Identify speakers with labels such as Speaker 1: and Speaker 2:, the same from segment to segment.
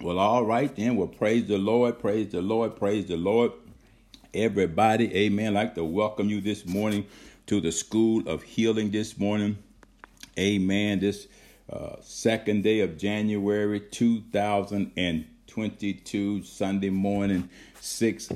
Speaker 1: Well, all right then. Well, praise the Lord, praise the Lord, praise the Lord. Everybody, amen. I'd like to welcome you this morning to the School of Healing this morning. Amen. This uh, second day of January 2022, Sunday morning, 6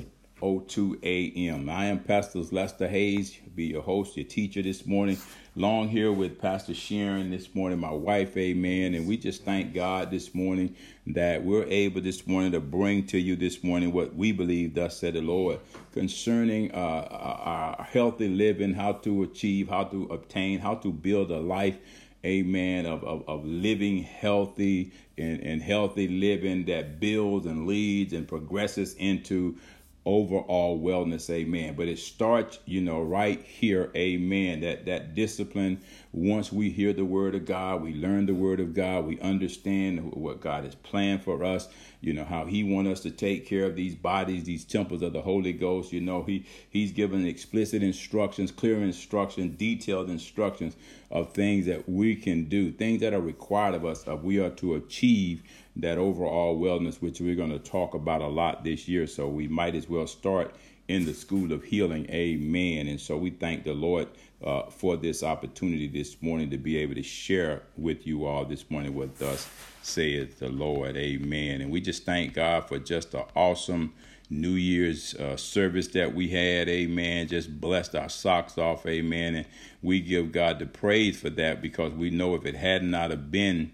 Speaker 1: 02 a.m. I am Pastor Lester Hayes, be your host, your teacher this morning. Long here with Pastor Sharon this morning, my wife, amen. And we just thank God this morning that we're able this morning to bring to you this morning what we believe, thus said the Lord, concerning uh, our healthy living, how to achieve, how to obtain, how to build a life amen, of, of, of living healthy and, and healthy living that builds and leads and progresses into overall wellness amen. But it starts you know right here amen. That that discipline once we hear the word of god we learn the word of god we understand what god has planned for us you know how he want us to take care of these bodies these temples of the holy ghost you know. He he's given explicit instructions clear instructions detailed instructions of things that we can do things that are required of us if we are to achieve that overall wellness, which we're going to talk about a lot this year. So we might as well start in the school of healing. Amen. And so we thank the Lord uh, for this opportunity this morning to be able to share with you all this morning what thus saith the Lord. Amen. And we just thank God for just an awesome New Year's uh, service that we had. Amen. Just blessed our socks off. Amen. And we give God the praise for that because we know if it had not have been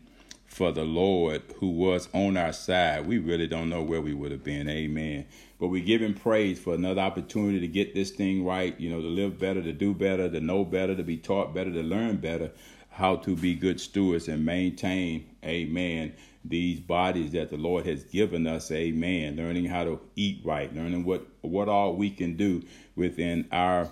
Speaker 1: for the Lord who was on our side, we really don't know where we would have been. Amen. But we give him praise for another opportunity to get this thing right, you know, to live better, to do better, to know better, to be taught better, to learn better how to be good stewards and maintain, amen, these bodies that the Lord has given us, amen, learning how to eat right, learning what what all we can do within our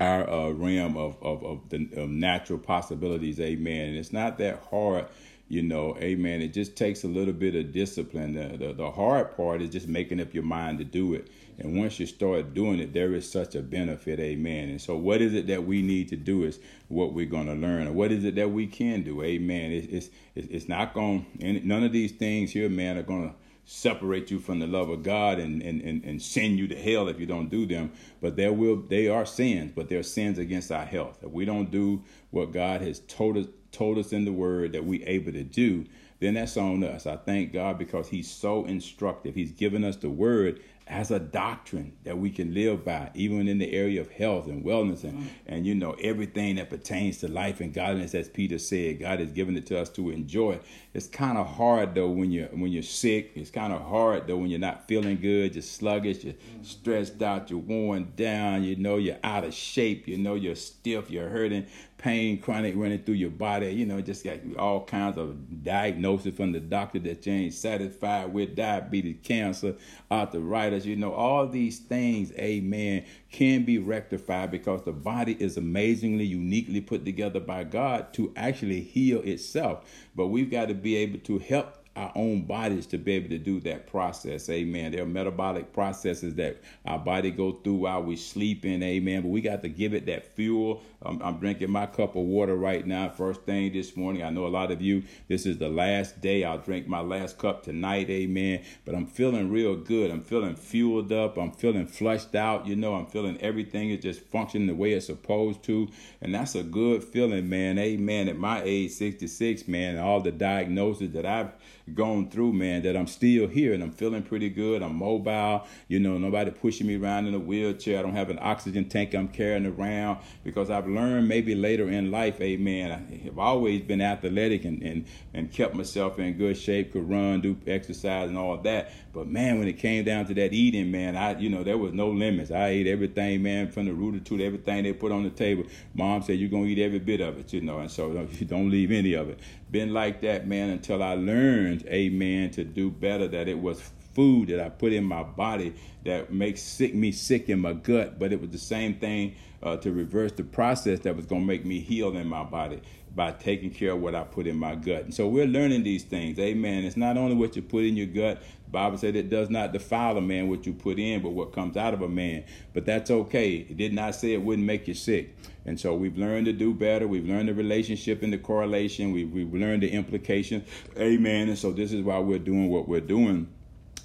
Speaker 1: our uh, realm of, of, of the of natural possibilities, amen. And it's not that hard you know, amen. It just takes a little bit of discipline. The, the, the, hard part is just making up your mind to do it. And once you start doing it, there is such a benefit, amen. And so, what is it that we need to do is what we're going to learn. What is it that we can do, amen. It, it's, it's not going, none of these things here, man, are going to separate you from the love of God and, and, and, and send you to hell if you don't do them. But there will they are sins, but they're sins against our health. If we don't do what God has told us told us in the word that we able to do, then that's on us. I thank God because He's so instructive. He's given us the word as a doctrine that we can live by, even in the area of health and wellness and, mm. and you know everything that pertains to life and godliness, as Peter said, God has given it to us to enjoy. It's kind of hard though when you're when you're sick. It's kind of hard though when you're not feeling good, you're sluggish, you're mm. stressed out, you're worn down. You know you're out of shape. You know you're stiff, you're hurting pain chronic running through your body, you know, just got all kinds of diagnosis from the doctor that you ain't satisfied with, diabetes, cancer, arthritis, you know, all these things, amen, can be rectified because the body is amazingly, uniquely put together by God to actually heal itself. But we've got to be able to help our own bodies to be able to do that process. Amen. There are metabolic processes that our body go through while we sleeping. Amen. But we got to give it that fuel. I'm, I'm drinking my cup of water right now. First thing this morning. I know a lot of you, this is the last day. I'll drink my last cup tonight. Amen. But I'm feeling real good. I'm feeling fueled up. I'm feeling flushed out. You know, I'm feeling everything is just functioning the way it's supposed to. And that's a good feeling, man. Amen. At my age, 66, man, all the diagnosis that I've gone through, man, that I'm still here and I'm feeling pretty good. I'm mobile. You know, nobody pushing me around in a wheelchair. I don't have an oxygen tank I'm carrying around because I've learned maybe later in life, amen. I've always been athletic and, and, and kept myself in good shape, could run, do exercise and all that. But man, when it came down to that eating, man, I you know there was no limits. I ate everything, man, from the rooter to everything they put on the table. Mom said you're gonna eat every bit of it, you know, and so don't, don't leave any of it. Been like that, man, until I learned, amen, to do better. That it was food that I put in my body that makes sick me sick in my gut, but it was the same thing uh, to reverse the process that was going to make me heal in my body by taking care of what I put in my gut. And so we're learning these things. Amen. It's not only what you put in your gut. Bible said it does not defile a man what you put in, but what comes out of a man. But that's okay. It did not say it wouldn't make you sick. And so we've learned to do better. We've learned the relationship and the correlation. We've, we've learned the implication. Amen. And so this is why we're doing what we're doing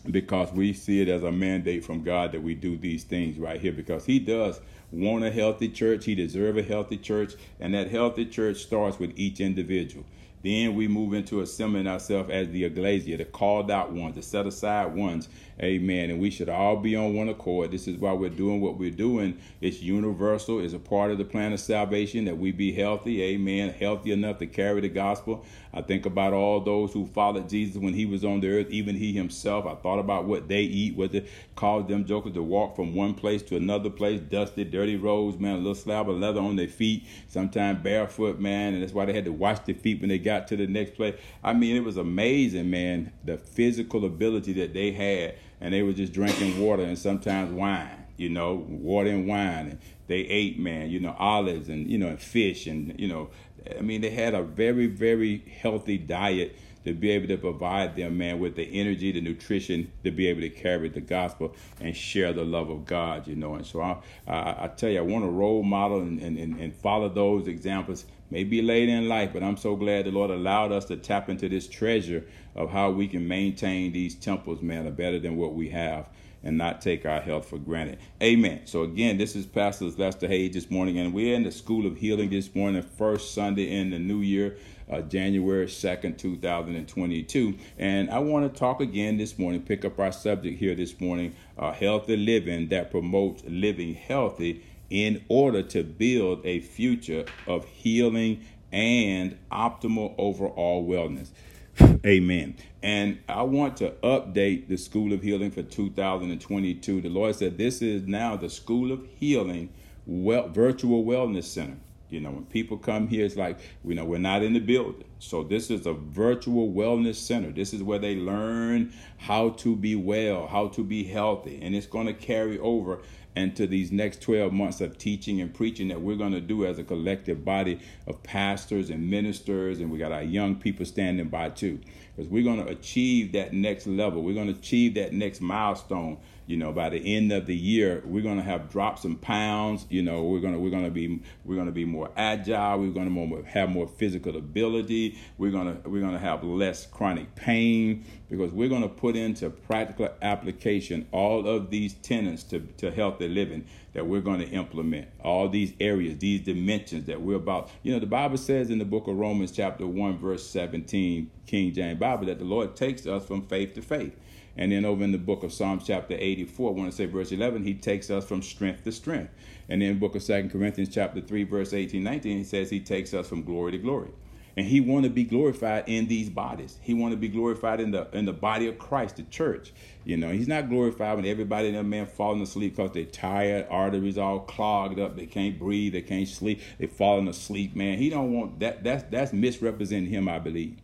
Speaker 1: because we see it as a mandate from God that we do these things right here because He does want a healthy church. He deserves a healthy church. And that healthy church starts with each individual. Then we move into assembling ourselves as the ecclesia, the called out ones, the set aside ones. Amen. And we should all be on one accord. This is why we're doing what we're doing. It's universal. It's a part of the plan of salvation that we be healthy. Amen. Healthy enough to carry the gospel. I think about all those who followed Jesus when he was on the earth, even he himself. I thought about what they eat, what it caused them jokers to walk from one place to another place, dusty, dirty roads, man, a little slab of leather on their feet, sometimes barefoot, man. And that's why they had to wash their feet when they got to the next place. I mean, it was amazing, man, the physical ability that they had. And they were just drinking water and sometimes wine, you know, water and wine. And they ate, man, you know, olives and, you know, and fish. And, you know, I mean, they had a very, very healthy diet to be able to provide them, man, with the energy, the nutrition to be able to carry the gospel and share the love of God, you know. And so I, I, I tell you, I want to role model and, and, and follow those examples. Maybe late in life, but I'm so glad the Lord allowed us to tap into this treasure of how we can maintain these temples, man, are better than what we have and not take our health for granted. Amen. So again, this is Pastor Lester Hayes this morning, and we're in the School of Healing this morning, first Sunday in the new year. Uh, January 2nd, 2022. And I want to talk again this morning, pick up our subject here this morning uh, healthy living that promotes living healthy in order to build a future of healing and optimal overall wellness. Amen. And I want to update the School of Healing for 2022. The Lord said this is now the School of Healing well, Virtual Wellness Center. You know, when people come here, it's like, you know, we're not in the building. So this is a virtual wellness center. This is where they learn how to be well, how to be healthy. And it's going to carry over into these next 12 months of teaching and preaching that we're going to do as a collective body of pastors and ministers. And we got our young people standing by too. Because we're going to achieve that next level. We're going to achieve that next milestone you know by the end of the year we're going to have dropped some pounds you know we're going to we're going to be we're going to be more agile we're going to have more physical ability we're going to we're going to have less chronic pain because we're going to put into practical application all of these tenets to, to healthy living that we're going to implement. All these areas these dimensions that we're about you know the bible says in the book of romans chapter 1 verse 17 king james bible that the lord takes us from faith to faith and then over in the book of Psalms chapter 84, I want to say verse 11, he takes us from strength to strength. And then book of Second Corinthians chapter 3, verse 18, 19, he says he takes us from glory to glory. And he want to be glorified in these bodies. He want to be glorified in the in the body of Christ, the church. You know, he's not glorified when everybody in that man falling asleep because they're tired, arteries all clogged up, they can't breathe, they can't sleep, they falling asleep, man. He don't want that that's that's misrepresenting him, I believe.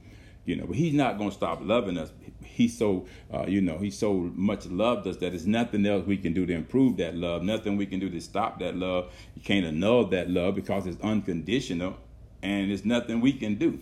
Speaker 1: You know, but he's not gonna stop loving us he so uh, you know he so much loved us that there's nothing else we can do to improve that love. Nothing we can do to stop that love. You can't annul that love because it's unconditional and there's nothing we can do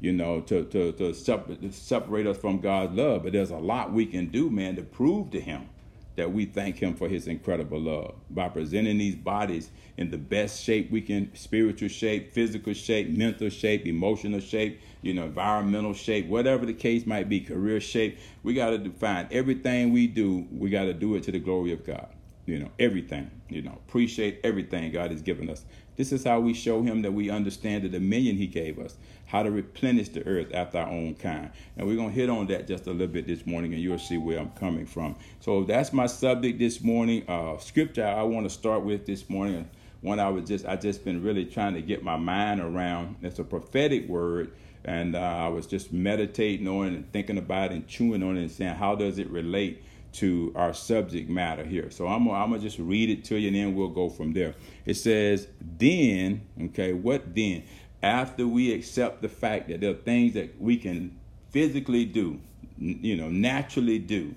Speaker 1: you know to to, to separate, separate us from god's love. But there's a lot we can do man to prove to him that we thank him for his incredible love by presenting these bodies in the best shape we can spiritual shape physical shape mental shape emotional shape you know environmental shape whatever the case might be career shape we got to define everything we do we got to do it to the glory of god you know everything you know appreciate everything god has given us this is how we show him that we understand the dominion he gave us how to replenish the earth after our own kind. And we're going to hit on that just a little bit this morning, and you'll see where I'm coming from. So that's my subject this morning. Uh, scripture I want to start with this morning. One I was just I just been really trying to get my mind around. It's a prophetic word, and uh, I was just meditating on it and thinking about it and chewing on it and saying how does it relate to our subject matter here. So I'm, I'm gonna just read it to you, and then we'll go from there. It says, "Then, okay, what then? after we accept the fact that there are things that we can physically do, you know, naturally do,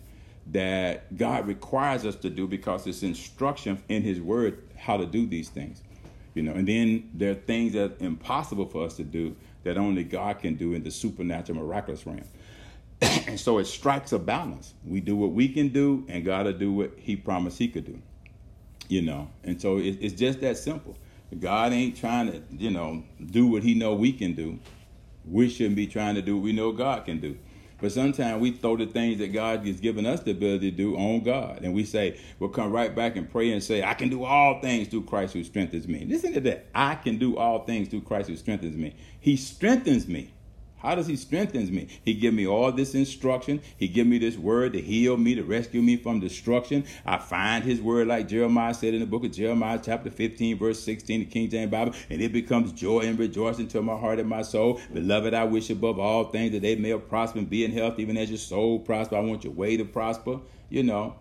Speaker 1: that God requires us to do because it's instruction in His Word how to do these things. You know, and then there are things that are impossible for us to do that only God can do in the supernatural, miraculous realm. and so it strikes a balance. We do what we can do, and God will do what He promised He could do. You know, and so it, it's just that simple. God ain't trying to, you know, do what He know we can do. We shouldn't be trying to do what we know God can do. But sometimes we throw the things that God has given us the ability to do on God. And we say, we'll come right back and pray and say, I can do all things through Christ who strengthens me. Listen to that. I can do all things through Christ who strengthens me. He strengthens me. How does he strengthens me? He give me all this instruction. He give me this word to heal me, to rescue me from destruction. I find his word like Jeremiah said in the book of Jeremiah, chapter 15, verse 16, the King James Bible, and it becomes joy and rejoicing to my heart and my soul. Beloved, I wish above all things that they may prosper and be in health, even as your soul prosper. I want your way to prosper. You know,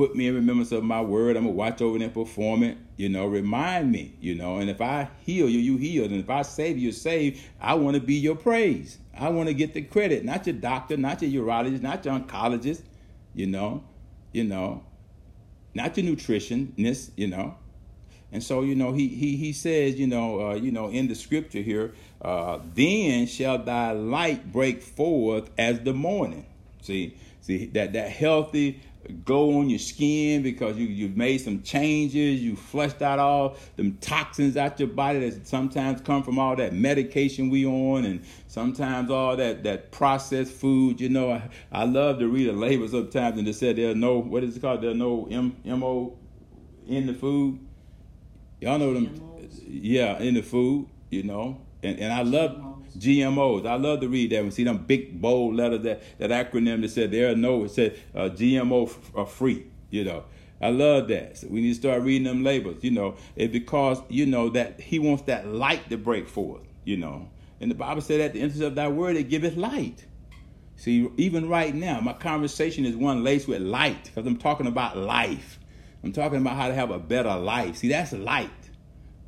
Speaker 1: put me in remembrance of my word. I'm gonna watch over and perform it. You know, remind me. You know, and if I heal you, you healed, and if I save you, save. I want to be your praise. I want to get the credit, not your doctor, not your urologist, not your oncologist. You know, you know, not your nutritionist. You know, and so you know he he he says you know uh, you know in the scripture here, uh, then shall thy light break forth as the morning. See see that that healthy glow on your skin because you, you've made some changes, you flushed out all them toxins out your body that sometimes come from all that medication we on and sometimes all that, that processed food. You know, I, I love to read a label sometimes and they said there's no, what is it called? There's no M, M-O in the food. Y'all know them. Yeah, in the food, you know. And, and I love GMOs. I love to read that and see them big bold letters that that acronym that said there are no it said uh, GMO f- are free. You know. I love that. So we need to start reading them labels, you know, it because you know that he wants that light to break forth, you know. And the Bible said at the entrance of that word it giveth light. See, even right now, my conversation is one laced with light because I'm talking about life. I'm talking about how to have a better life. See, that's light.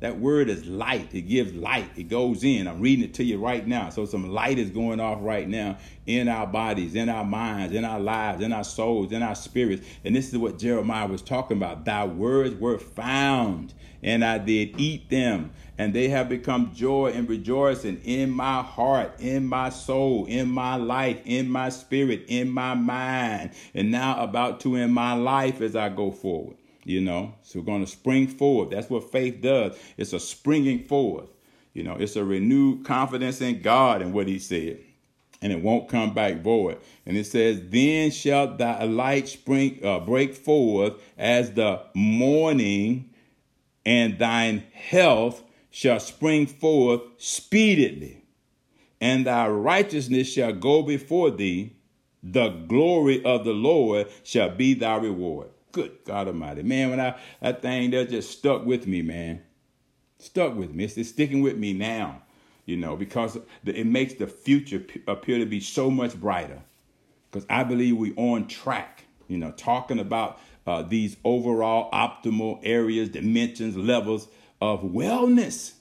Speaker 1: That word is light. It gives light. It goes in. I'm reading it to you right now. So some light is going off right now in our bodies, in our minds, in our lives, in our souls, in our spirits. And this is what Jeremiah was talking about. Thy words were found, and I did eat them, and they have become joy and rejoicing in my heart, in my soul, in my life, in my spirit, in my mind, and now about to in my life as I go forward you know. So we're going to spring forward. That's what faith does. It's a springing forward. You know, it's a renewed confidence in God and what He said, and it won't come back void. And it says, "Then shall thy light spring uh, break forth as the morning, and thine health shall spring forth speedily, and thy righteousness shall go before thee." The glory of the Lord shall be thy reward. Good God Almighty, man! When I that thing that just stuck with me, man, stuck with me. It's, it's sticking with me now, you know, because it makes the future appear to be so much brighter. Because I believe we're on track, you know, talking about uh, these overall optimal areas, dimensions, levels of wellness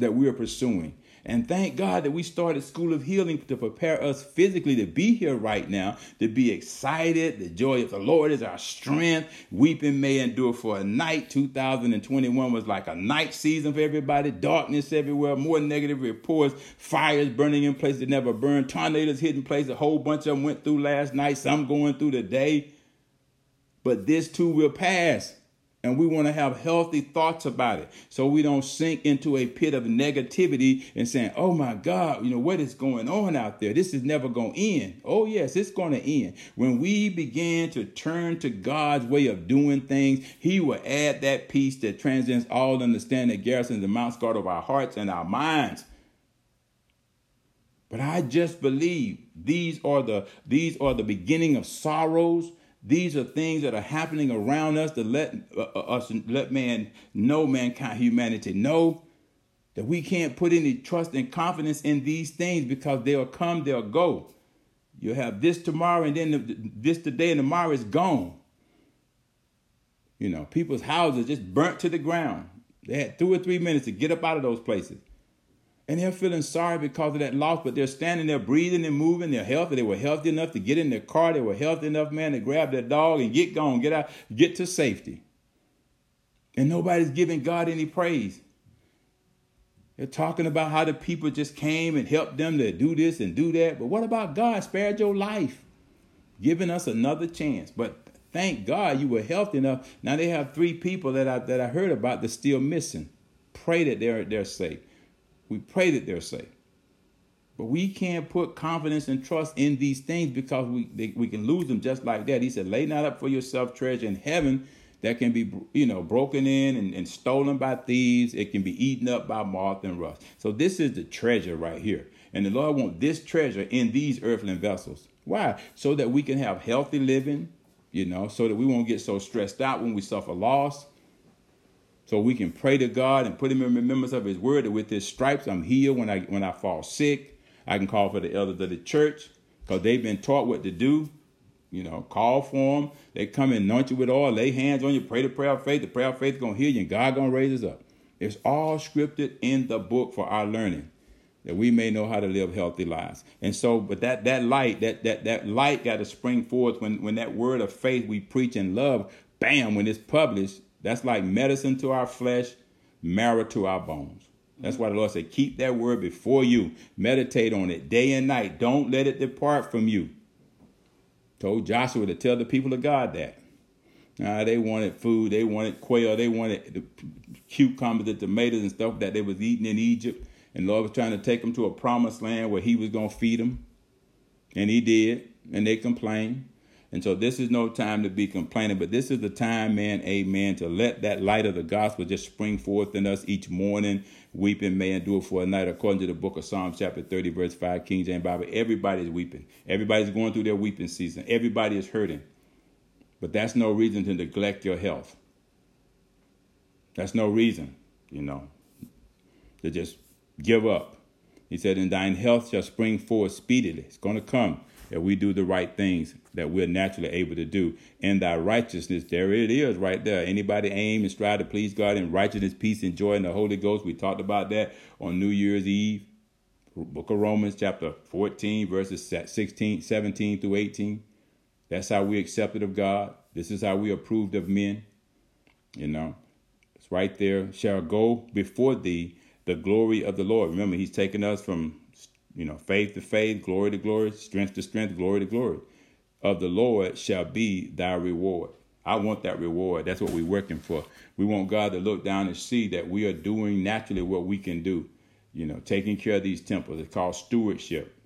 Speaker 1: that we are pursuing. And thank God that we started School of Healing to prepare us physically to be here right now, to be excited. The joy of the Lord is our strength. Weeping may endure for a night. 2021 was like a night season for everybody. Darkness everywhere, more negative reports, fires burning in places that never burned, tornadoes hitting places. A whole bunch of them went through last night, some going through today. But this too will pass. And we want to have healthy thoughts about it so we don't sink into a pit of negativity and saying, oh my God, you know, what is going on out there? This is never going to end. Oh, yes, it's going to end. When we begin to turn to God's way of doing things, He will add that peace that transcends all understanding, garrisons the mount guard of our hearts and our minds. But I just believe these are the these are the beginning of sorrows these are things that are happening around us to let uh, uh, us let man know mankind humanity know that we can't put any trust and confidence in these things because they'll come they'll go. You'll have this tomorrow and then this today and tomorrow is gone. You know people's houses just burnt to the ground. They had two or three minutes to get up out of those places And they're feeling sorry because of that loss, but they're standing there breathing and moving. They're healthy. They were healthy enough to get in their car. They were healthy enough, man, to grab their dog and get gone, get out, get to safety. And nobody's giving God any praise. They're talking about how the people just came and helped them to do this and do that. But what about God spared your life, giving us another chance? But thank God you were healthy enough. Now they have three people that I that I heard about that's still missing. Pray that they're they're safe. We pray that they're safe. But we can't put confidence and trust in these things because we they, we can lose them just like that. He said, "Lay not up for yourself treasure in heaven that can be you know broken in and, and stolen by thieves. It can be eaten up by moth and rust." So this is the treasure right here, and the Lord wants this treasure in these earthly vessels. Why? So that we can have healthy living, you know, so that we won't get so stressed out when we suffer loss so we can pray to God and put him in remembrance of his word that with his stripes I'm healed when I when I fall sick. I can call for the elders of the church because they've been taught what to do. You know, call for them. They come and anoint you with oil, lay hands on you, pray the prayer of faith. The prayer of faith is to heal you and God to raise us up. It's all scripted in the book for our learning that we may know how to live healthy lives. And so, but that that light, that that that light got to spring forth when when that word of faith we preach and love, bam, when it's published, that's like medicine to our flesh, marrow to our bones. That's why the Lord said, keep that word before you. Meditate on it day and night. Don't let it depart from you. Told Joshua to tell the people of God that. Uh, they wanted food. They wanted quail. They wanted the cucumbers, the tomatoes, and stuff that they was eating in Egypt. And Lord was trying to take them to a promised land where He was going to feed them, and He did. And they complained. And so this is no time to be complaining, but this is the time, man, amen, to let that light of the gospel just spring forth in us each morning. Weeping may endure for a night, according to the book of Psalms, chapter 30, verse 5, King James Bible. Everybody's weeping. Everybody's going through their weeping season. Everybody is hurting. But that's no reason to neglect your health. That's no reason, you know, to just give up. He said, And thine health shall spring forth speedily. It's going to come if we do the right things that we're naturally able to do. In thy righteousness, there it is right there. Anybody aim and strive to please God in righteousness, peace, and joy in the Holy Ghost. We talked about that on New Year's Eve. Book of Romans, chapter 14, verses 16, 17 through 18. That's how we accepted of God. This is how we approved of men. You know, it's right there. Shall go before thee the glory of the Lord. Remember, He's taken us from you know, faith to faith, glory to glory, strength to strength, glory to glory. Of the Lord shall be thy reward. I want that reward. That's what we're working for. We want God to look down and see that we are doing naturally what we can do. You know, taking care of these temples. It's called stewardship.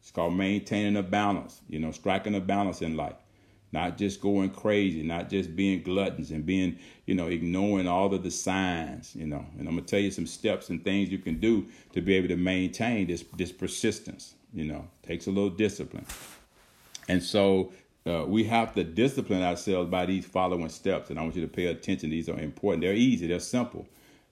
Speaker 1: It's called maintaining a balance, you know, striking a balance in life not just going crazy, not just being gluttons and being, you know, ignoring all of the signs, you know. And I'm gonna tell you some steps and things you can do to be able to maintain this this persistence. You know, takes a little discipline, and so uh, we have to discipline ourselves by these following steps. And I want you to pay attention. These are important. They're easy. They're simple.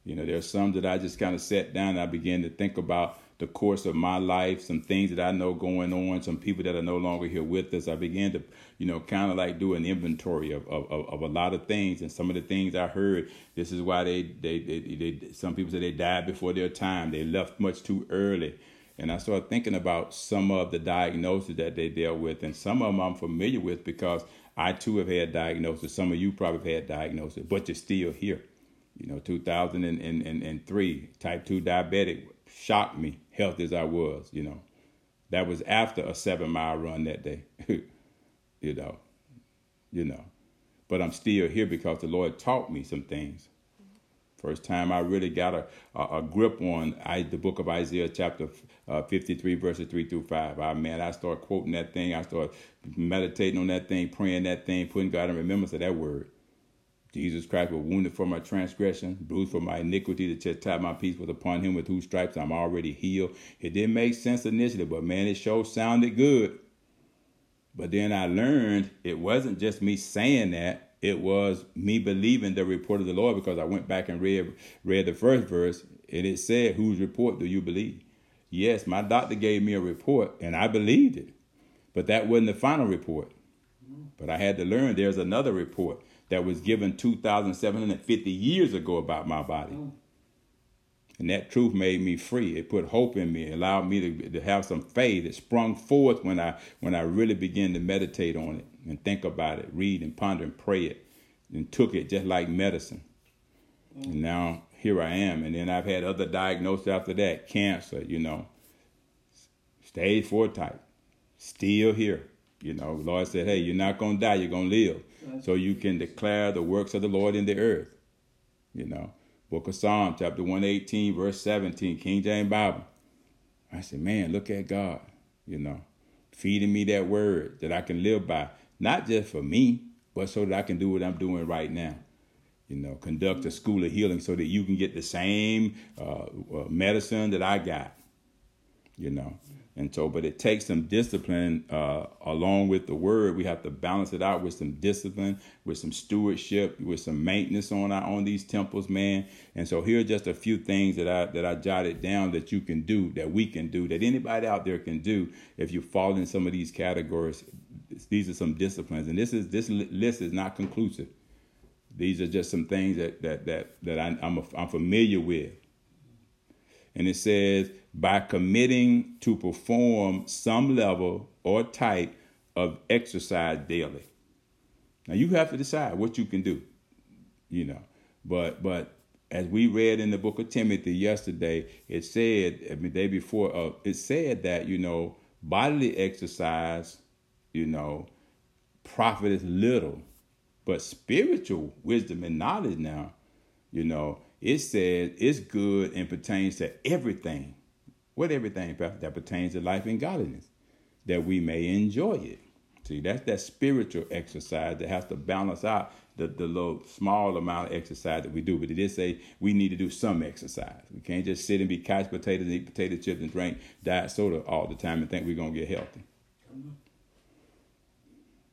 Speaker 1: You know, there's some that I just kind of sat down and I began to think about the course of my life, some things that I know going on, some people that are no longer here with us. I began to, you know, kind of like do an inventory of, of, of, a lot of things. And some of the things I heard, this is why they, they, they, they, some people say they died before their time. They left much too early. And I started thinking about some of the diagnoses that they dealt with. And some of them I'm familiar with because I too have had diagnosis. Some of you probably have had diagnosis, but you're still here. You know, 2003, type 2 diabetic shocked me, healthy as I was, you know. That was after a seven mile run that day, you know, you know. But I'm still here because the Lord taught me some things. First time I really got a, a, a grip on I, the book of Isaiah, chapter uh, 53, verses 3 through 5. I, man, I started quoting that thing. I started meditating on that thing, praying that thing, putting God in remembrance of that word. Jesus Christ was wounded for my transgression, bruised for my iniquity. The chastisement of my peace was upon him, with whose stripes I'm already healed. It didn't make sense initially, but man, it sure sounded good. But then I learned it wasn't just me saying that; it was me believing the report of the Lord because I went back and read read the first verse, and it said, "Whose report do you believe?" Yes, my doctor gave me a report, and I believed it, but that wasn't the final report. But I had to learn there's another report that was given 2,750 years ago about my body. And that truth made me free. It put hope in me, it allowed me to, to have some faith. It sprung forth when I when I really began to meditate on it and think about it, read and ponder and pray it, and took it just like medicine. Mm. And now here I am. And then I've had other diagnoses after that, cancer, you know, stage four type, still here. You know, Lord said, hey, you're not going to die, you're going to live. Right. So you can declare the works of the Lord in the earth. You know, Book of Psalm, chapter 118, verse 17, King James Bible. I said, man, look at God, you know, feeding me that word that I can live by, not just for me, but so that I can do what I'm doing right now. You know, conduct a school of healing so that you can get the same uh, uh medicine that I got. You know, and so, but it takes some discipline uh, along with the word. We have to balance it out with some discipline, with some stewardship, with some maintenance on our, on these temples, man. And so, here are just a few things that I that I jotted down that you can do, that we can do, that anybody out there can do if you fall in some of these categories. These are some disciplines, and this is this list is not conclusive. These are just some things that that that that I, I'm I'm familiar with. And it says by committing to perform some level or type of exercise daily. Now you have to decide what you can do, you know. But but as we read in the book of Timothy yesterday, it said I mean, day before uh, it said that you know bodily exercise, you know, profit is little, but spiritual wisdom and knowledge now, you know, it says it's good and pertains to everything What everything that pertains to life and godliness, that we may enjoy it. See, that's that spiritual exercise that has to balance out the, the little small amount of exercise that we do. But it did say we need to do some exercise. We can't just sit and be couch potatoes and eat potato chips and drink diet soda all the time and think we're to get healthy.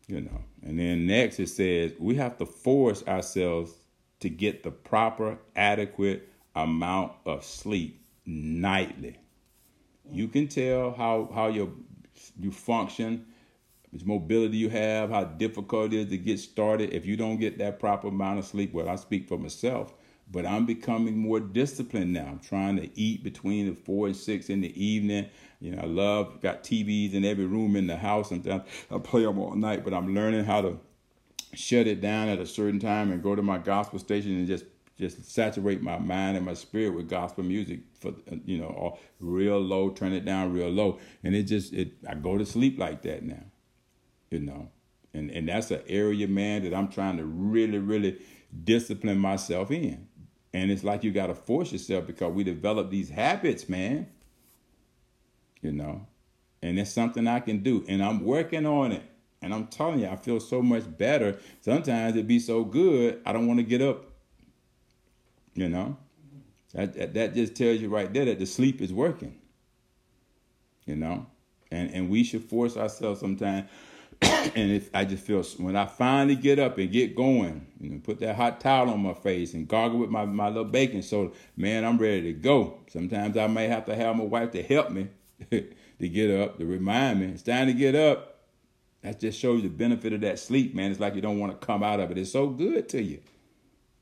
Speaker 1: You know, and then next it says we have to force ourselves to get the proper, adequate amount of sleep nightly. You can tell how how your you function, which mobility you have, how difficult it is to get started if you don't get that proper amount of sleep. Well, I speak for myself, but I'm becoming more disciplined now. I'm trying to eat between the four and six in the evening. You know, I love got TVs in every room in the house, and I play them all night. But I'm learning how to shut it down at a certain time and go to my gospel station and just just saturate my mind and my spirit with gospel music for you know real low turn it down real low. And it just it i go to sleep like that now you know. And and that's an area man that i'm trying to really really discipline myself in. And it's like you got to force yourself because we develop these habits man you know. And it's something i can do. And i'm working on it and i'm telling you i feel so much better sometimes it be so good i don't want to get up you know, that, that just tells you right there that the sleep is working. You know, and and we should force ourselves sometimes. and if I just feel when I finally get up and get going, you know, put that hot towel on my face and gargle with my, my little baking soda, man, I'm ready to go. Sometimes I may have to have my wife to help me to get up, to remind me it's time to get up. That just shows you the benefit of that sleep, man. It's like you don't want to come out of it. It's so good to you.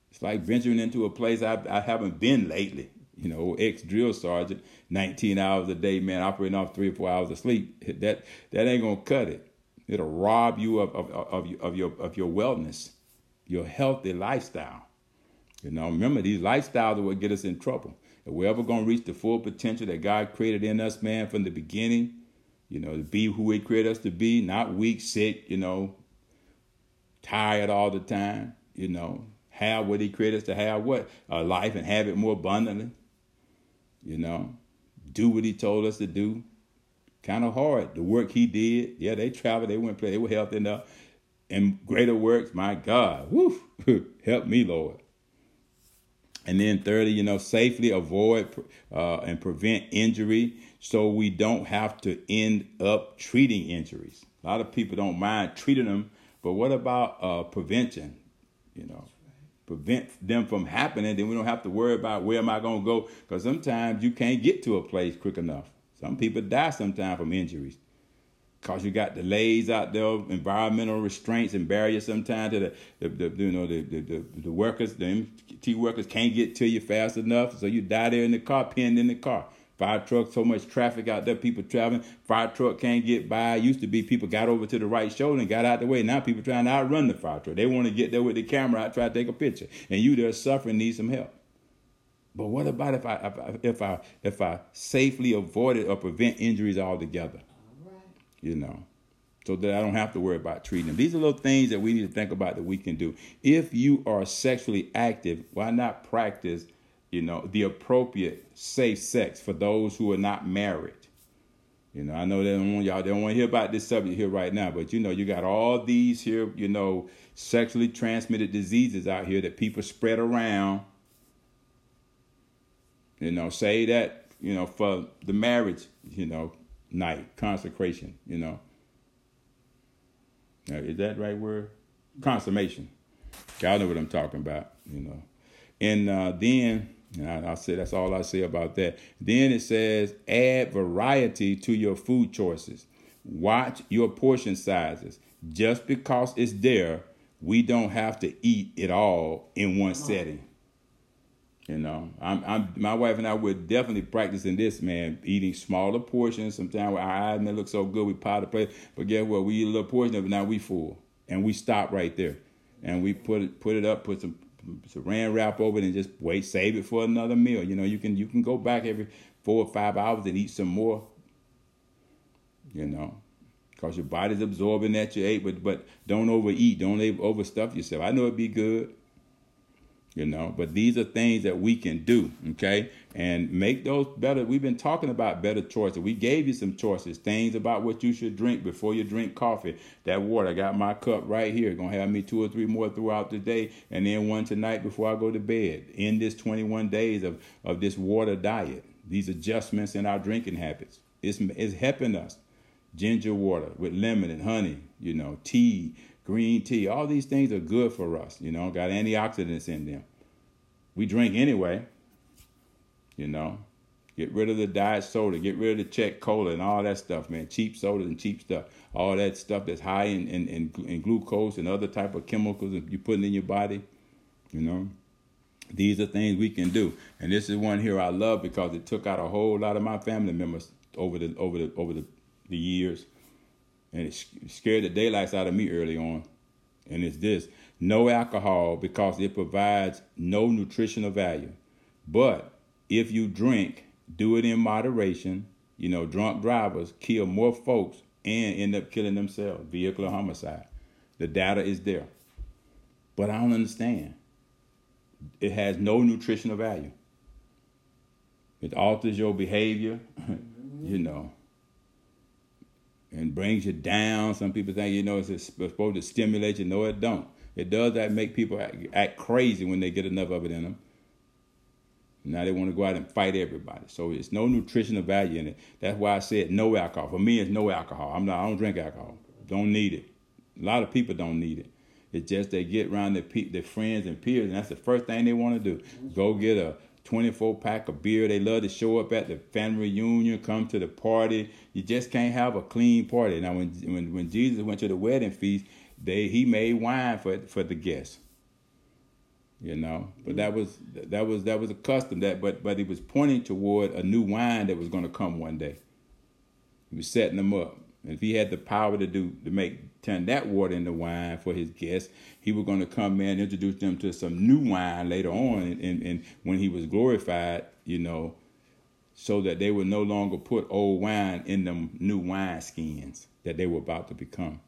Speaker 1: It's like venturing into a place I, I haven't been lately. You know, ex drill sergeant, 19 hours a day, man, operating off three or four hours of sleep. That that ain't gonna cut it. It'll rob you of of, of, of your of your wellness, your healthy lifestyle. You know, remember these lifestyles are what get us in trouble. If we're ever gonna reach the full potential that God created in us, man, from the beginning, you know, to be who He created us to be, not weak, sick, you know, tired all the time, you know, have what he created us to have what? A life and have it more abundantly. You know, do what he told us to do. Kind of hard. The work he did, yeah, they traveled, they went play, they were healthy enough. And greater works, my God, whoo, help me, Lord. And then thirdly, you know, safely avoid uh, and prevent injury so we don't have to end up treating injuries. A lot of people don't mind treating them, but what about uh, prevention? You know, prevent them from happening, then we don't have to worry about where am I going to go. Because sometimes you can't get to a place quick enough. Some people die sometimes from injuries. Cause you got delays out there, environmental restraints and barriers sometimes to the, the, the you know the, the, the, workers, the EMT workers can't get to you fast enough, so you die there in the car, pinned in the car. Fire truck, so much traffic out there, people traveling. Fire truck can't get by. Used to be people got over to the right shoulder and got out the way. Now people trying to outrun the fire truck. They want to get there with the camera out, try to take a picture, and you there suffering, need some help. But what about if I if I if I safely avoided or prevent injuries altogether? You know, so that I don't have to worry about treating them. These are little things that we need to think about that we can do. If you are sexually active, why not practice, you know, the appropriate safe sex for those who are not married? You know, I know they don't want y'all they don't want to hear about this subject here right now, but you know, you got all these here, you know, sexually transmitted diseases out here that people spread around. You know, say that, you know, for the marriage, you know, night, consecration, you know. Now, is that right word? Consummation. Y'all know what I'm talking about, you know. And uh, then, and I, I say that's all I say about that. Then it says, add variety to your food choices. Watch your portion sizes. Just because it's there, we don't have to eat it all in one setting. You know, I'm, I'm, my wife and I were definitely practicing this, man, eating smaller portions. Sometimes our eyes may look so good, we pile the plate, but guess what? We eat a little portion of it, now we full, and we stop right there, and we put it, put it up, put some saran wrap over it, and just wait, save it for another meal. You know, you can, you can go back every four or five hours and eat some more. You know, because your body's absorbing that you ate, but but don't overeat, don't overstuff yourself. I know it'd be good you know but these are things that we can do okay? And make those better. We've been talking about better choices. We gave you some choices things about what you should drink before you drink coffee. That water i got my cup right here. Gonna have me two or three more throughout the day and then one tonight before i go to bed. In this 21 days of, of this water diet these adjustments in our drinking habits it's, it's helping us. Ginger water with lemon and honey you know tea green tea. All these things are good for us, you know, got antioxidants in them. We drink anyway, you know. Get rid of the diet soda, get rid of the check cola and all that stuff, man. Cheap sodas and cheap stuff. All that stuff that's high in, in, in, in glucose and other type of chemicals that you're putting in your body, you know. These are things we can do. And this is one here I love because it took out a whole lot of my family members over the over the over the, the years and it scared the daylights out of me early on. And it's this no alcohol because it provides no nutritional value. But if you drink, do it in moderation. You know, drunk drivers kill more folks and end up killing themselves, vehicular homicide. The data is there. But I don't understand. It has no nutritional value. It alters your behavior, you know and brings you down. Some people think you know it's supposed to stimulate you. No, it don't. It does that make people act, crazy when they get enough of it in them. Now they want to go out and fight everybody. So it's no nutritional value in it. That's why I said no alcohol. For me, it's no alcohol. I'm not. I don't drink alcohol. Don't need it. A lot of people don't need it. It's just they get around their pe- their friends and peers, and that's the first thing they want to do. Go get a 24 pack of beer. They love to show up at the family reunion, come to the party. You just can't have a clean party. Now, when when, when Jesus went to the wedding feast, they he made wine for for the guests. You know, but that was that was that was a custom that, but but he was pointing toward a new wine that was going to come one day. He was setting them up. If he had the power to do to make turn that water into wine for his guests, he was going to come in and introduce them to some new wine later on, and, and, and when he was glorified, you know, so that they would no longer put old wine in them new wine skins that they were about to become,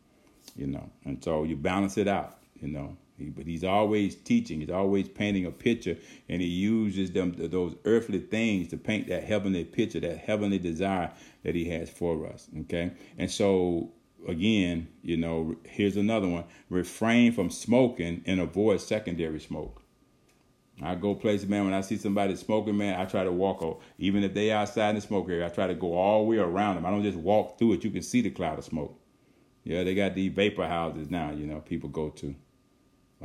Speaker 1: you know. And so you balance it out, you know. But he's always teaching. He's always painting a picture, and he uses them those earthly things to paint that heavenly picture, that heavenly desire that he has for us. Okay, and so again, you know, here's another one: refrain from smoking and avoid secondary smoke. I go places, man. When I see somebody smoking, man, I try to walk. Over. Even if they outside in the smoke area, I try to go all the way around them. I don't just walk through it. You can see the cloud of smoke. Yeah, they got these vapor houses now. You know, people go to.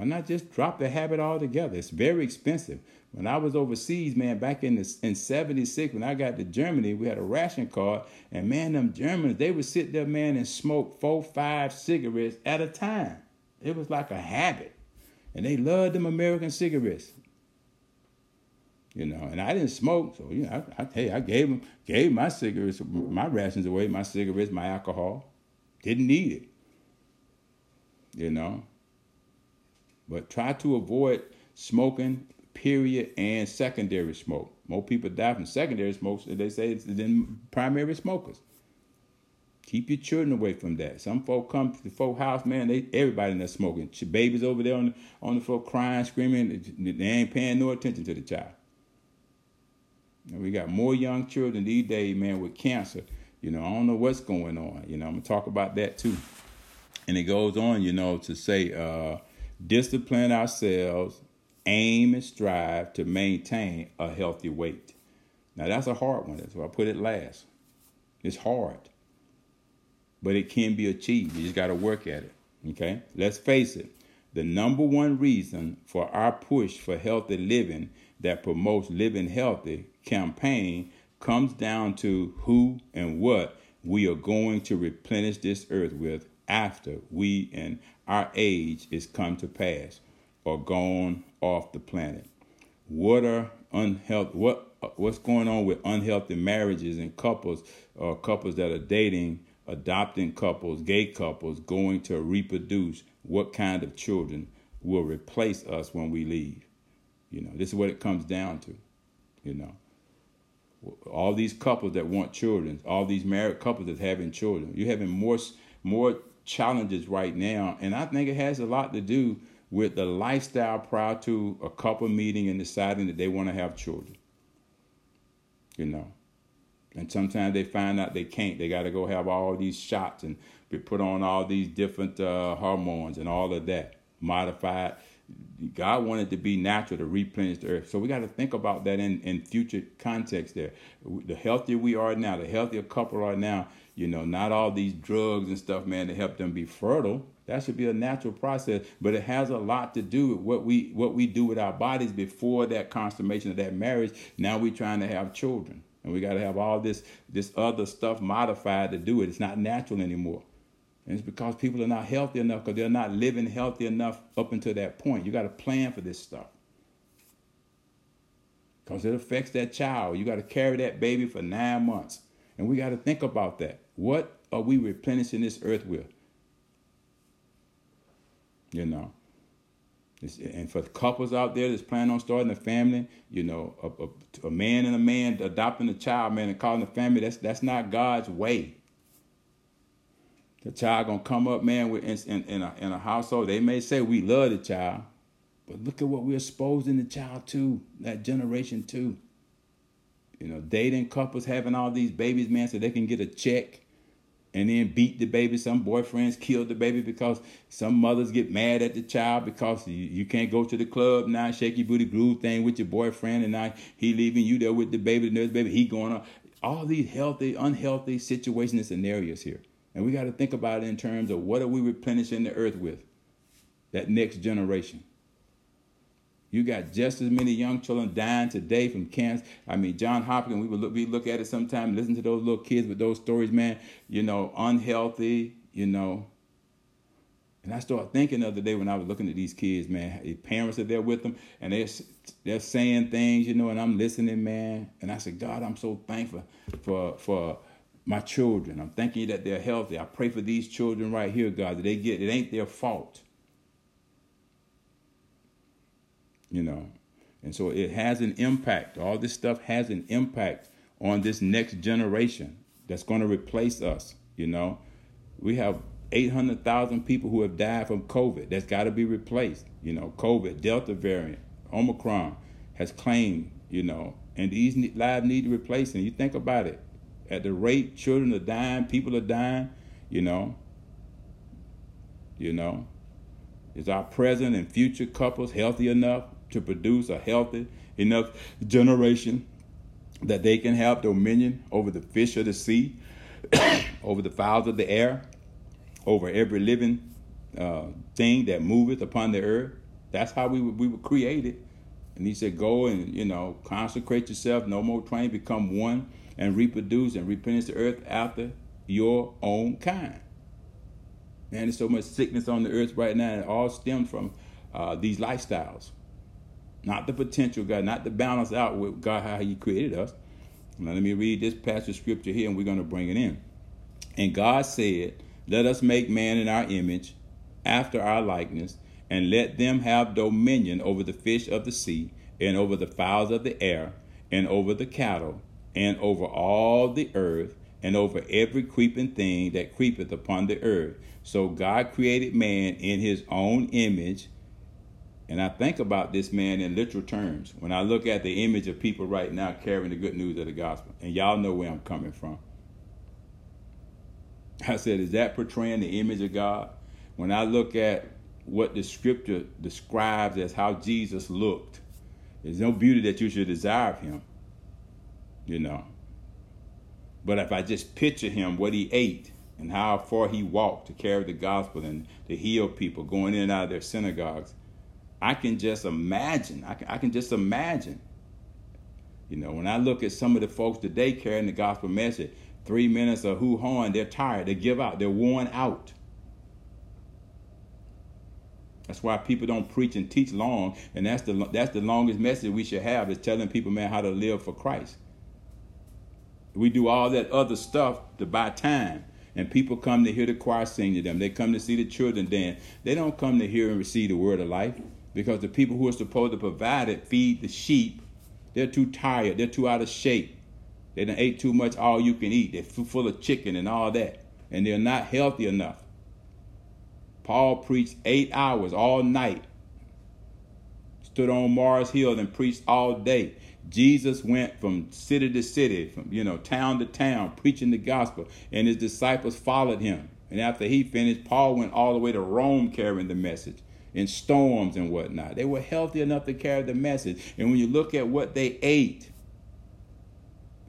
Speaker 1: Why not just drop the habit altogether? It's very expensive. When I was overseas, man, back in the, in '76, when I got to Germany, we had a ration card, and man, them Germans, they would sit there, man, and smoke four, five cigarettes at a time. It was like a habit, and they loved them American cigarettes. You know, and I didn't smoke, so you know, I, I hey, I gave them, gave my cigarettes, my rations away, my cigarettes, my alcohol. Didn't need it. You know, but try to avoid smoking period and secondary smoke. More people die from secondary smoke they say than primary smokers. Keep your children away from that. Some folk come to the folk house, man. They everybody in there smoking. Babies over there on the, on the floor crying, screaming. They ain't paying no attention to the child. And we got more young children these days, man, with cancer. You know, I don't know what's going on. You know, I'm gonna talk about that too. And it goes on, you know, to say, uh, discipline ourselves aim and strive to maintain a healthy weight. Now that's a hard one. That's why I put it last. It's hard, but it can be achieved. You just got to work at it. Okay, let's face it. The number one reason for our push for healthy living that promotes living healthy campaign comes down to who and what we are going to replenish this earth with after we and our age is come to pass or gone off the planet. What are unhealthy? What what's going on with unhealthy marriages and couples or couples that are dating, adopting couples, gay couples, going to reproduce? What kind of children will replace us when we leave? You know, this is what it comes down to. You know, all these couples that want children, all these married couples that having children, you're having more more challenges right now, and I think it has a lot to do with the lifestyle prior to a couple meeting and deciding that they want to have children. You know. And sometimes they find out they can't. They got to go have all these shots and be put on all these different uh, hormones and all of that modified. God wanted to be natural to replenish the earth. So we got to think about that in, in future context there. The healthier we are now, the healthier couple are now, you know, not all these drugs and stuff, man, to help them be fertile. That should be a natural process, but it has a lot to do with what we what we do with our bodies before that consummation of that marriage. Now we're trying to have children, and we got to have all this this other stuff modified to do it. It's not natural anymore. And it's because people are not healthy enough because they're not living healthy enough up until that point. You got to plan for this stuff. Because it affects that child. You got to carry that baby for nine months. And we got to think about that. What are we replenishing this earth with? you know. and for couples out there that's planning on starting a family, you know, a, a, a, man and a man adopting a child, man, and calling a family, that's that's not God's way. The child gonna come up, man, with in, in, in, a, in a household. They may say we love the child, but look at what we're exposing the child to, that generation too. You know, dating couples having all these babies, man, so they can get a check and then beat the baby. Some boyfriends kill the baby because some mothers get mad at the child because you, you can't go to the club now, shaky booty groove thing with your boyfriend, and now he leaving you there with the baby, the nurse baby, he going on. All these healthy, unhealthy situations and scenarios here. And we got to think about it in terms of what are we replenishing the earth with? That next generation. You got just as many young children dying today from cancer. I mean, John Hopkins, we would look, we look at it sometime, listen to those little kids with those stories, man, you know, unhealthy, you know. And I started thinking the other day when I was looking at these kids, man, the parents are there with them and they're, they're saying things, you know, and I'm listening, man. And I said, God, I'm so thankful for, for my children. I'm thanking you that they're healthy. I pray for these children right here, God, that they get, it ain't their fault you know. And so it has an impact. All this stuff has an impact on this next generation that's going to replace us, you know. We have 800,000 people who have died from COVID. That's got to be replaced. You know, COVID, Delta variant, Omicron has claimed, you know, and these lives need replacing. You think about it. At the rate children are dying, people are dying, you know. You know. Is our present and future couples healthy enough? To produce a healthy enough generation that they can have dominion over the fish of the sea, over the fowls of the air, over every living uh, thing that moveth upon the earth. That's how we were, we were created. And he said, Go and, you know, consecrate yourself, no more twain, become one, and reproduce and replenish the earth after your own kind. Man, there's so much sickness on the earth right now, and it all stems from uh, these lifestyles. Not the potential God, not the balance out with God, how He created us. Now, let me read this passage of scripture here, and we're going to bring it in. And God said, Let us make man in our image, after our likeness, and let them have dominion over the fish of the sea, and over the fowls of the air, and over the cattle, and over all the earth, and over every creeping thing that creepeth upon the earth. So God created man in his own image. And I think about this man in literal terms when I look at the image of people right now carrying the good news of the gospel. And y'all know where I'm coming from. I said, is that portraying the image of God? When I look at what the scripture describes as how Jesus looked, there's no beauty that you should desire of him, you know. But if I just picture him, what he ate, and how far he walked to carry the gospel and to heal people going in and out of their synagogues, I can just imagine. I can, I can just imagine. You know, when I look at some of the folks today carrying the gospel message, three minutes of who horn, they're tired, they give out, they're worn out. That's why people don't preach and teach long, and that's the that's the longest message we should have is telling people, man, how to live for Christ. We do all that other stuff to buy time, and people come to hear the choir sing to them. They come to see the children dance. They don't come to hear and receive the word of life because the people who are supposed to provide it, feed the sheep, they're too tired. They're too out of shape. They done ate too much all you can eat. They're full of chicken and all that, and they're not healthy enough. Paul preached eight hours all night, stood on Mars Hill and preached all day. Jesus went from city to city, from you know town to town, preaching the gospel, and his disciples followed him. And after he finished, Paul went all the way to Rome carrying the message in storms and whatnot. They were healthy enough to carry the message. And when you look at what they ate,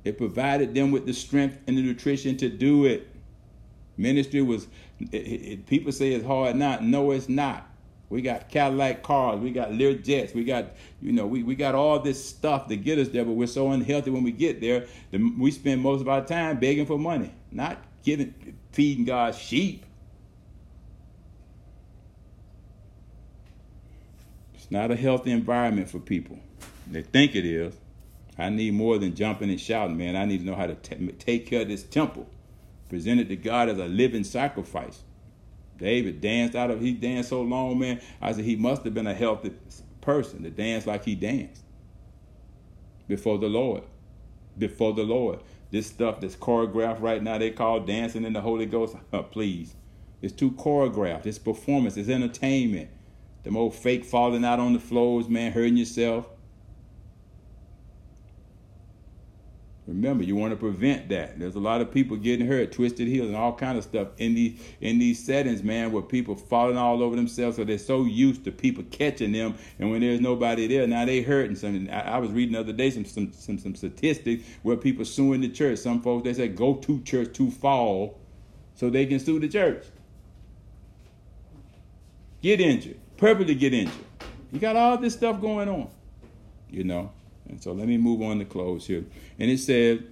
Speaker 1: it provided them with the strength and the nutrition to do it. Ministry was, it, it, people say it's hard not. No, it's not. We got Cadillac cars, we got Lear jets, we got, you know, we, we got all this stuff to get us there, but we're so unhealthy when we get there. The, we spend most of our time begging for money, not giving, feeding God's sheep. Not a healthy environment for people. They think it is. I need more than jumping and shouting, man. I need to know how to t- take care of this temple presented to God as a living sacrifice. David danced out of he danced so long, man. I said he must have been a healthy person to dance like he danced before the Lord. Before the Lord. This stuff that's choreographed right now, they call dancing in the Holy Ghost. Please. It's too choreographed. It's performance. It's entertainment. The old fake falling out on the floors, man, hurting yourself. Remember, you want to prevent that. There's a lot of people getting hurt, twisted heels, and all kind of stuff in these in these settings, man, where people falling all over themselves. So they're so used to people catching them, and when there's nobody there, now they hurting. Some I, I was reading the other day some, some some some statistics where people suing the church. Some folks they say go to church to fall, so they can sue the church. Get injured, purposely get injured. You got all this stuff going on, you know. And so let me move on to close here. And it said,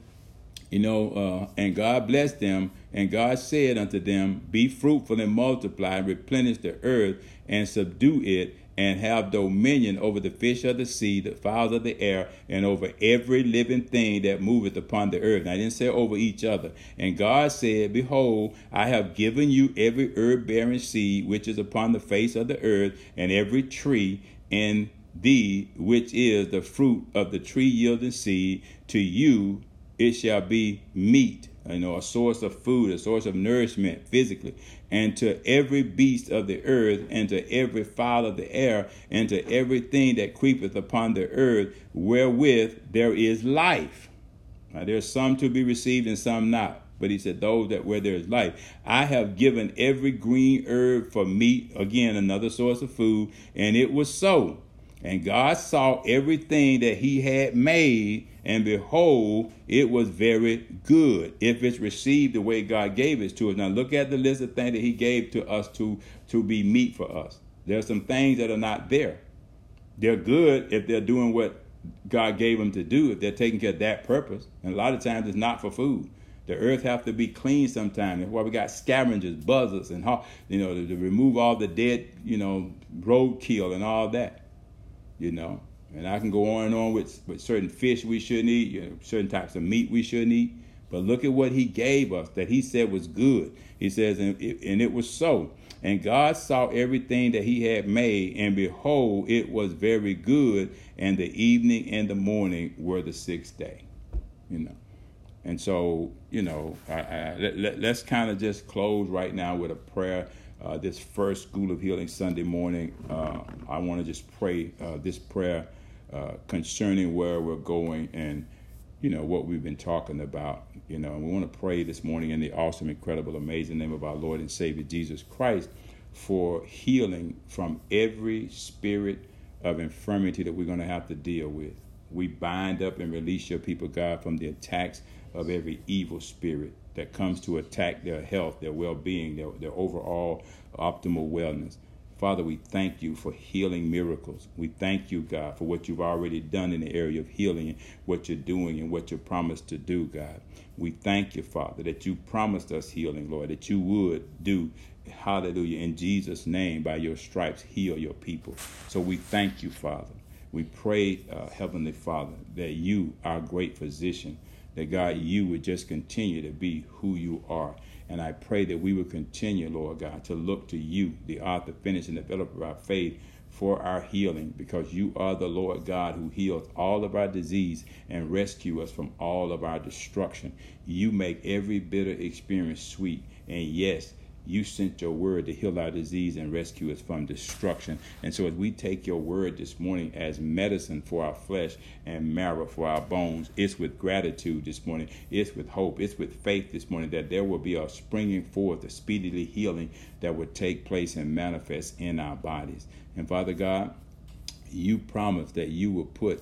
Speaker 1: you know, uh, and God blessed them, and God said unto them, Be fruitful and multiply, and replenish the earth, and subdue it, and have dominion over the fish of the sea, the fowls of the air, and over every living thing that moveth upon the earth. And I didn't say over each other. And God said, Behold, I have given you every herb bearing seed which is upon the face of the earth, and every tree, and thee, which is the fruit of the tree yielding seed, to you it shall be meat, you know, a source of food, a source of nourishment physically, and to every beast of the earth, and to every fowl of the air, and to everything that creepeth upon the earth, wherewith there is life. Now, there's some to be received and some not. But he said, Those that where there is life. I have given every green herb for meat, again, another source of food, and it was so. And God saw everything that he had made, and behold, it was very good if it's received the way God gave it to us. Now look at the list of things that he gave to us to, to be meat for us. There's some things that are not there. They're good if they're doing what God gave them to do, if they're taking care of that purpose. And a lot of times it's not for food. The earth have to be clean sometimes. That's why we got scavengers, buzzers, and you know to, to remove all the dead, you know, roadkill and all that. You know, and I can go on and on with, with certain fish we shouldn't eat, you know, certain types of meat we shouldn't eat. But look at what he gave us that he said was good. He says, and it, and it was so. And God saw everything that he had made, and behold, it was very good. And the evening and the morning were the sixth day. You know. And so, you know, I, I, let, us kind of just close right now with a prayer. Uh, this first School of Healing Sunday morning, uh, I want to just pray uh, this prayer uh, concerning where we're going and, you know, what we've been talking about. You know, and we want to pray this morning in the awesome, incredible, amazing name of our Lord and Savior Jesus Christ for healing from every spirit of infirmity that we're going to have to deal with. We bind up and release your people, God, from the attacks of every evil spirit that comes to attack their health, their well being, their, their overall optimal wellness. Father, we thank you for healing miracles. We thank you, God, for what you've already done in the area of healing what you're doing and what you promised to do, God. We thank you, Father, that you promised us healing, Lord, that you would do, hallelujah, in Jesus' name, by your stripes, heal your people. So we thank you, Father. We pray, uh, Heavenly Father, that you, our great physician, that God, you would just continue to be who you are. And I pray that we would continue, Lord God, to look to you, the author, finish, and developer of our faith, for our healing, because you are the Lord God who heals all of our disease and rescue us from all of our destruction. You make every bitter experience sweet. And yes, you sent your word to heal our disease and rescue us from destruction. And so, as we take your word this morning as medicine for our flesh and marrow for our bones, it's with gratitude this morning, it's with hope, it's with faith this morning that there will be a springing forth, a speedily healing that would take place and manifest in our bodies. And Father God, you promised that you would put,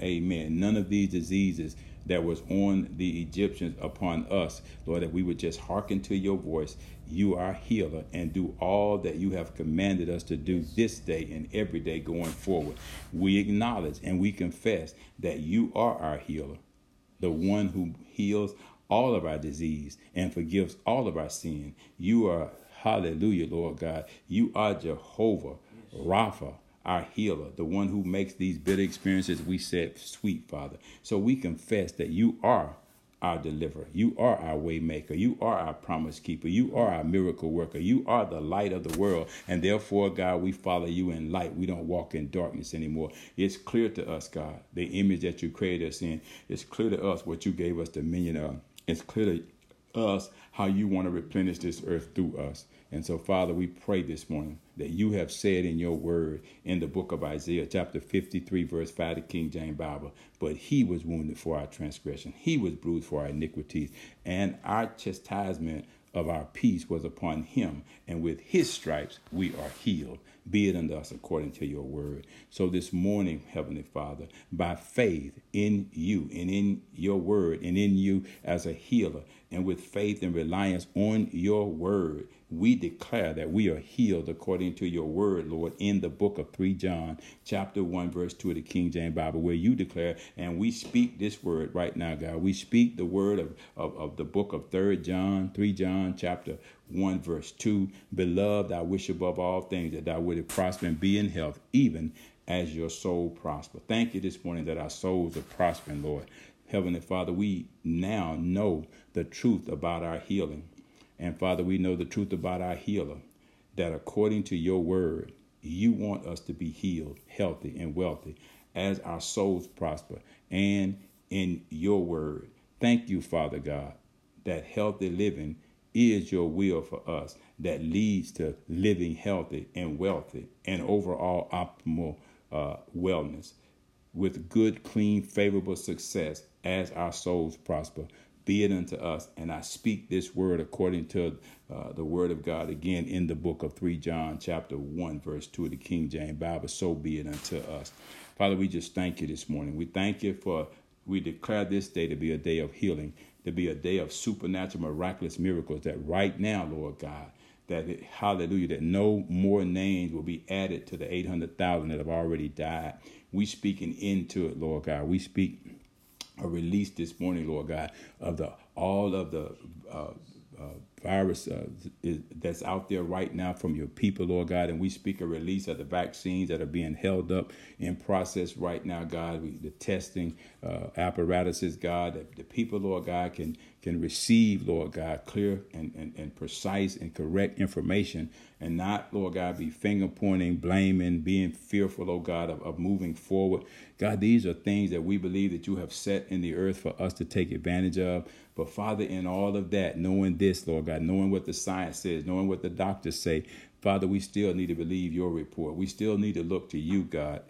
Speaker 1: amen, none of these diseases that was on the Egyptians upon us, Lord, that we would just hearken to your voice you are healer and do all that you have commanded us to do this day and every day going forward. We acknowledge and we confess that you are our healer, the one who heals all of our disease and forgives all of our sin. You are, hallelujah, Lord God. You are Jehovah, Rapha, our healer, the one who makes these bitter experiences we said sweet, Father. So we confess that you are our deliverer. You are our waymaker. You are our promise keeper. You are our miracle worker. You are the light of the world. And therefore, God, we follow you in light. We don't walk in darkness anymore. It's clear to us, God, the image that you created us in. It's clear to us what you gave us dominion of. It's clear to us how you want to replenish this earth through us. And so, Father, we pray this morning that you have said in your word in the book of Isaiah, chapter 53, verse 5, the King James Bible, but he was wounded for our transgression, he was bruised for our iniquities, and our chastisement of our peace was upon him, and with his stripes we are healed. Be it unto us according to your word. So this morning, Heavenly Father, by faith in you and in your word and in you as a healer, and with faith and reliance on your word, we declare that we are healed according to your word, Lord, in the book of 3 John, chapter 1, verse 2 of the King James Bible, where you declare, and we speak this word right now, God. We speak the word of, of, of the book of 3 John, 3 John, chapter 1, verse 2. Beloved, I wish above all things that thou wouldst prosper and be in health, even as your soul prosper. Thank you this morning that our souls are prospering, Lord. Heavenly Father, we now know the truth about our healing. And Father, we know the truth about our healer that according to your word, you want us to be healed, healthy, and wealthy as our souls prosper and in your word. Thank you, Father God, that healthy living is your will for us that leads to living healthy and wealthy and overall optimal uh, wellness with good, clean, favorable success as our souls prosper be it unto us. And I speak this word according to uh, the word of God again in the book of 3 John, chapter 1, verse 2 of the King James Bible. So be it unto us. Father, we just thank you this morning. We thank you for, we declare this day to be a day of healing, to be a day of supernatural, miraculous miracles that right now, Lord God, that it, hallelujah, that no more names will be added to the 800,000 that have already died. We speaking into it, Lord God. We speak a release this morning, Lord God, of the all of the uh, uh, virus uh, is, that's out there right now from your people, Lord God. And we speak a release of the vaccines that are being held up in process right now, God. We, the testing uh, apparatuses, God, that the people, Lord God, can can receive, Lord God, clear and, and, and precise and correct information and not, Lord God, be finger pointing, blaming, being fearful, oh God, of, of moving forward. God, these are things that we believe that you have set in the earth for us to take advantage of. But Father, in all of that, knowing this, Lord God, knowing what the science says, knowing what the doctors say, Father, we still need to believe your report. We still need to look to you, God,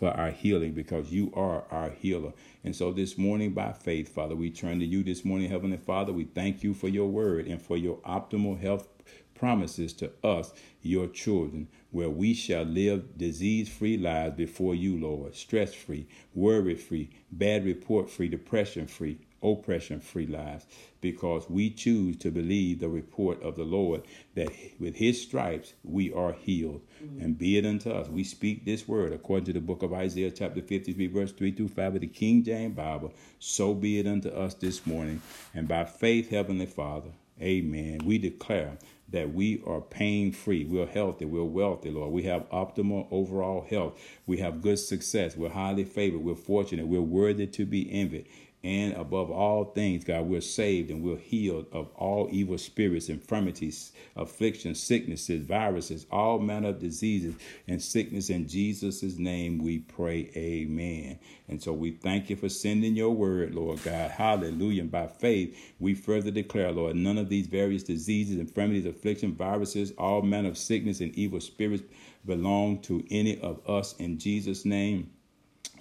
Speaker 1: for our healing because you are our healer. And so this morning, by faith, Father, we turn to you this morning, Heavenly Father. We thank you for your word and for your optimal health promises to us, your children, where we shall live disease free lives before you, Lord, stress free, worry free, bad report free, depression free, oppression free lives because we choose to believe the report of the Lord that with his stripes we are healed. Mm-hmm. And be it unto us. We speak this word according to the book of Isaiah, chapter 53, verse 3 through 5 of the King James Bible. So be it unto us this morning. And by faith, Heavenly Father, amen, we declare that we are pain free. We're healthy. We're wealthy, Lord. We have optimal overall health. We have good success. We're highly favored. We're fortunate. We're worthy to be envied. And above all things, God, we're saved and we're healed of all evil spirits, infirmities, afflictions, sicknesses, viruses, all manner of diseases and sickness. In Jesus' name we pray, amen. And so we thank you for sending your word, Lord God. Hallelujah. And by faith, we further declare, Lord, none of these various diseases, infirmities, afflictions, viruses, all manner of sickness and evil spirits belong to any of us in Jesus' name.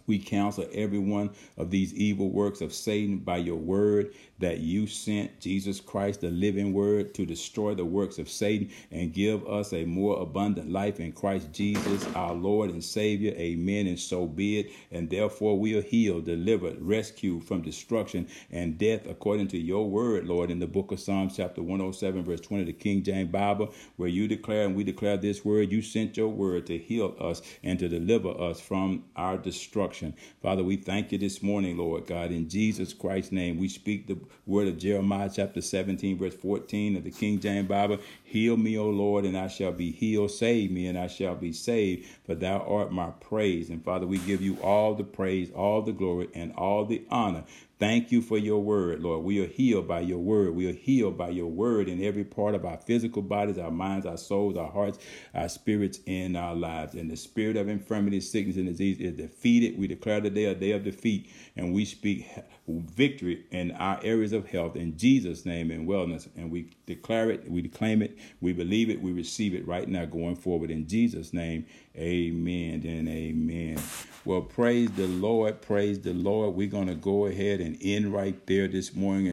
Speaker 1: We counsel every one of these evil works of Satan by your word that you sent Jesus Christ, the living word, to destroy the works of Satan and give us a more abundant life in Christ Jesus, our Lord and Savior. Amen. And so be it. And therefore we are healed, delivered, rescued from destruction and death according to your word, Lord, in the book of Psalms, chapter 107, verse 20, the King James Bible, where you declare and we declare this word. You sent your word to heal us and to deliver us from our destruction. Father, we thank you this morning, Lord God. In Jesus Christ's name, we speak the word of Jeremiah chapter 17, verse 14 of the King James Bible. Heal me, O Lord, and I shall be healed. Save me, and I shall be saved, for thou art my praise. And Father, we give you all the praise, all the glory, and all the honor. Thank you for your word, Lord. We are healed by your word. We are healed by your word in every part of our physical bodies, our minds, our souls, our hearts, our spirits, and our lives. And the spirit of infirmity, sickness, and disease is defeated. We declare today a day of defeat, and we speak victory in our areas of health in Jesus' name and wellness. And we declare it, we claim it, we believe it, we receive it right now going forward in Jesus' name. Amen and amen. Well, praise the Lord, praise the Lord. We're going to go ahead and end right there this morning.